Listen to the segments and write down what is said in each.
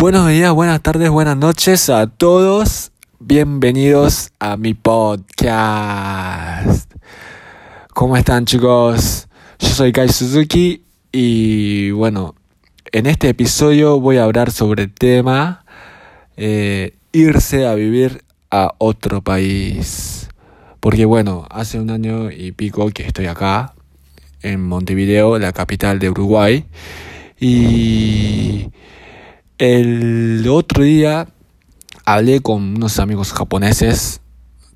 Buenos días, buenas tardes, buenas noches a todos. Bienvenidos a mi podcast. ¿Cómo están chicos? Yo soy Kai Suzuki y bueno, en este episodio voy a hablar sobre el tema eh, irse a vivir a otro país. Porque bueno, hace un año y pico que estoy acá, en Montevideo, la capital de Uruguay. Y el otro día hablé con unos amigos japoneses,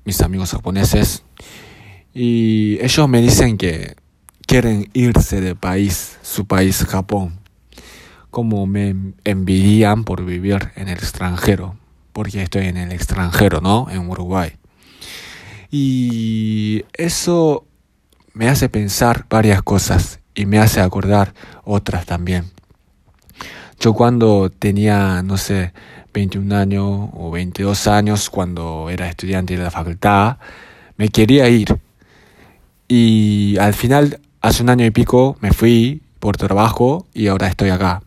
mis amigos japoneses, y ellos me dicen que quieren irse de país, su país Japón, como me envidian por vivir en el extranjero, porque estoy en el extranjero, ¿no? En Uruguay. Y eso me hace pensar varias cosas y me hace acordar otras también. Yo cuando tenía, no sé, 21 años o 22 años, cuando era estudiante de la facultad, me quería ir. Y al final, hace un año y pico, me fui por trabajo y ahora estoy acá.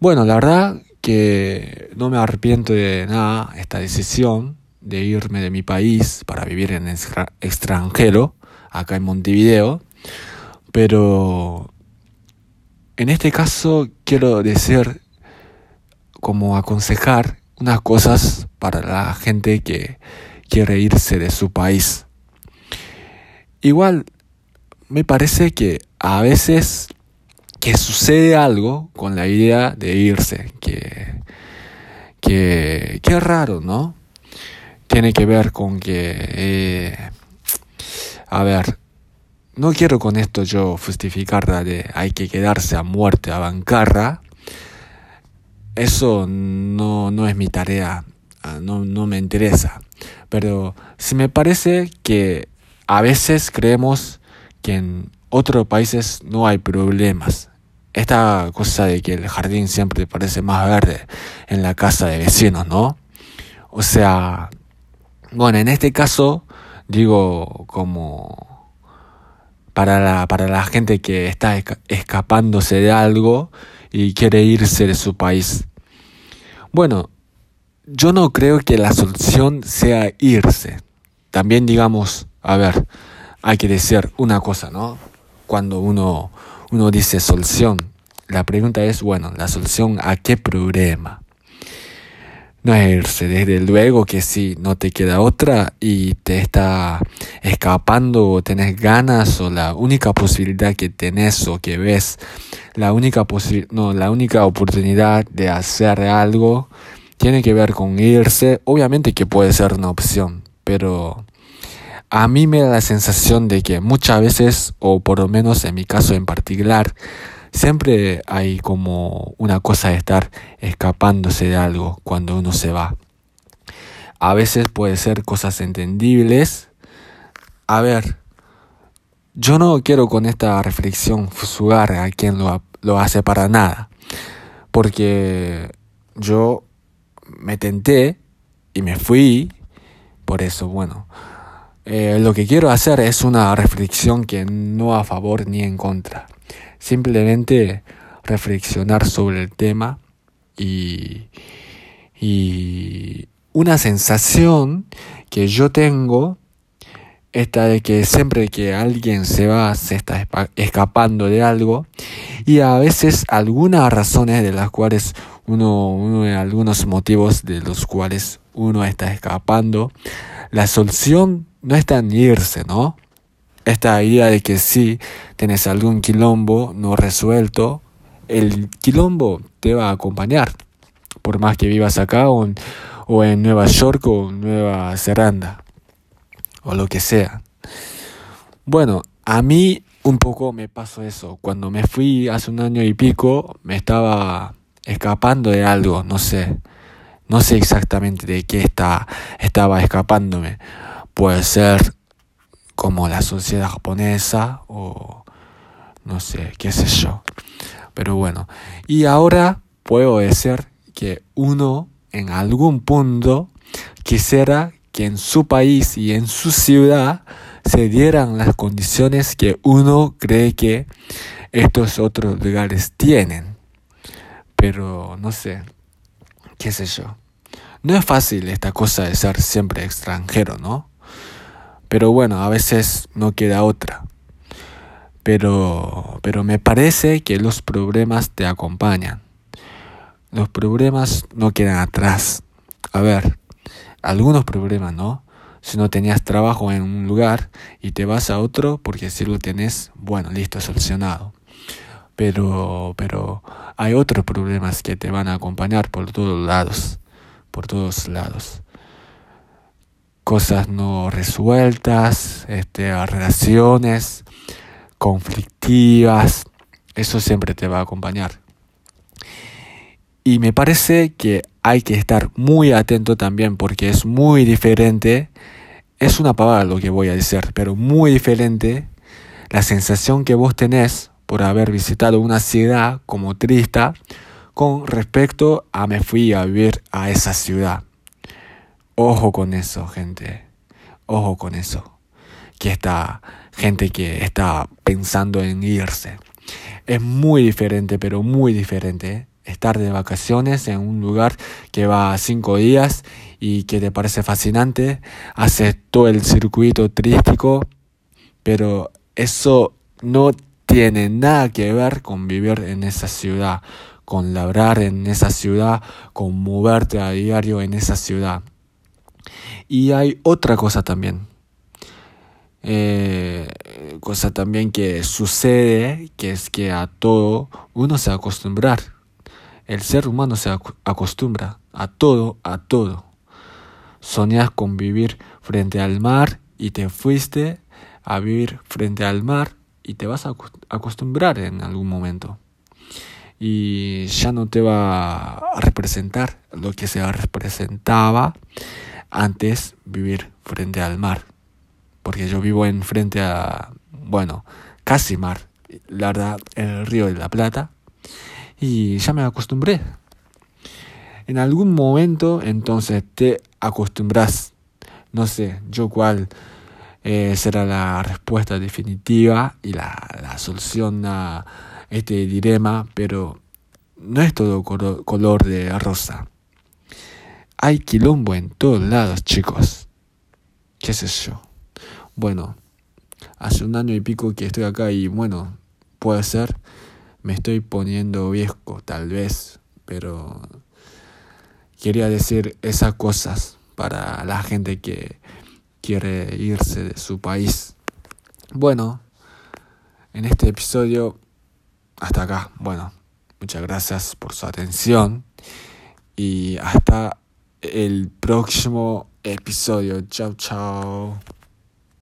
Bueno, la verdad que no me arrepiento de nada esta decisión de irme de mi país para vivir en extranjero, acá en Montevideo, pero en este caso quiero decir, como aconsejar unas cosas para la gente que quiere irse de su país. Igual, me parece que a veces que sucede algo con la idea de irse, que, que, raro, ¿no? Tiene que ver con que, eh, a ver, no quiero con esto yo justificar de hay que quedarse a muerte, a bancarra. Eso no, no es mi tarea, ah, no, no me interesa. Pero si me parece que a veces creemos que en otros países no hay problemas. Esta cosa de que el jardín siempre parece más verde en la casa de vecinos, ¿no? O sea, bueno, en este caso digo como para la, para la gente que está escapándose de algo y quiere irse de su país. Bueno, yo no creo que la solución sea irse. También digamos, a ver, hay que decir una cosa, ¿no? Cuando uno, uno dice solución, la pregunta es, bueno, ¿la solución a qué problema? no es irse, desde luego que si no te queda otra y te está escapando o tenés ganas o la única posibilidad que tenés o que ves, la única no, la única oportunidad de hacer algo tiene que ver con irse, obviamente que puede ser una opción, pero a mí me da la sensación de que muchas veces, o por lo menos en mi caso en particular, Siempre hay como una cosa de estar escapándose de algo cuando uno se va. A veces puede ser cosas entendibles. A ver, yo no quiero con esta reflexión fusugar a quien lo, lo hace para nada. Porque yo me tenté y me fui. Por eso, bueno, eh, lo que quiero hacer es una reflexión que no a favor ni en contra simplemente reflexionar sobre el tema y, y una sensación que yo tengo esta de que siempre que alguien se va se está escapando de algo. Y a veces algunas razones de las cuales uno, uno algunos motivos de los cuales uno está escapando. La solución no está en irse no esta idea de que si tienes algún quilombo no resuelto, el quilombo te va a acompañar, por más que vivas acá o en, Nueva York o Nueva Zelanda, o lo que sea. Bueno, a mí un poco me pasó eso. Cuando me fui hace un año y pico, me estaba escapando de algo, no sé. No sé exactamente de qué está, estaba escapándome. Puede ser como la sociedad japonesa o no sé, qué sé yo. Pero bueno, y ahora puedo decir que uno en algún punto quisiera que en su país y en su ciudad se dieran las condiciones que uno cree que estos otros lugares tienen. Pero no sé, qué sé yo. No es fácil esta cosa de ser siempre extranjero, ¿no? Pero bueno, a veces no queda otra. Pero, pero me parece que los problemas te acompañan. Los problemas no quedan atrás. A ver, algunos problemas, ¿no? Si no tenías trabajo en un lugar y te vas a otro porque si lo tienes, bueno, listo, solucionado. Pero, pero hay otros problemas que te van a acompañar por todos lados, por todos lados. Cosas no resueltas, este, relaciones conflictivas, eso siempre te va a acompañar. Y me parece que hay que estar muy atento también porque es muy diferente, es una pavada lo que voy a decir, pero muy diferente la sensación que vos tenés por haber visitado una ciudad como Trista con respecto a me fui a vivir a esa ciudad. Ojo con eso, gente. Ojo con eso. Que esta gente que está pensando en irse. Es muy diferente, pero muy diferente estar de vacaciones en un lugar que va cinco días y que te parece fascinante, haces todo el circuito turístico, pero eso no tiene nada que ver con vivir en esa ciudad, con labrar en esa ciudad, con moverte a diario en esa ciudad. Y hay otra cosa también, eh, cosa también que sucede, que es que a todo uno se acostumbrar. El ser humano se acostumbra a todo, a todo. Soñas con vivir frente al mar y te fuiste a vivir frente al mar y te vas a acostumbrar en algún momento. Y ya no te va a representar lo que se representaba antes vivir frente al mar. Porque yo vivo en frente a, bueno, casi mar, la verdad, el río de la Plata y ya me acostumbré. En algún momento entonces te acostumbras. No sé yo cuál eh, será la respuesta definitiva y la, la, solución a este dilema, pero no es todo color, color de rosa. Hay quilombo en todos lados, chicos. ¿Qué sé yo? Bueno, hace un año y pico que estoy acá y bueno, puede ser me estoy poniendo viejo, tal vez, pero quería decir esas cosas para la gente que quiere irse de su país. Bueno, en este episodio, hasta acá. Bueno, muchas gracias por su atención y hasta el próximo episodio. Chao, chao.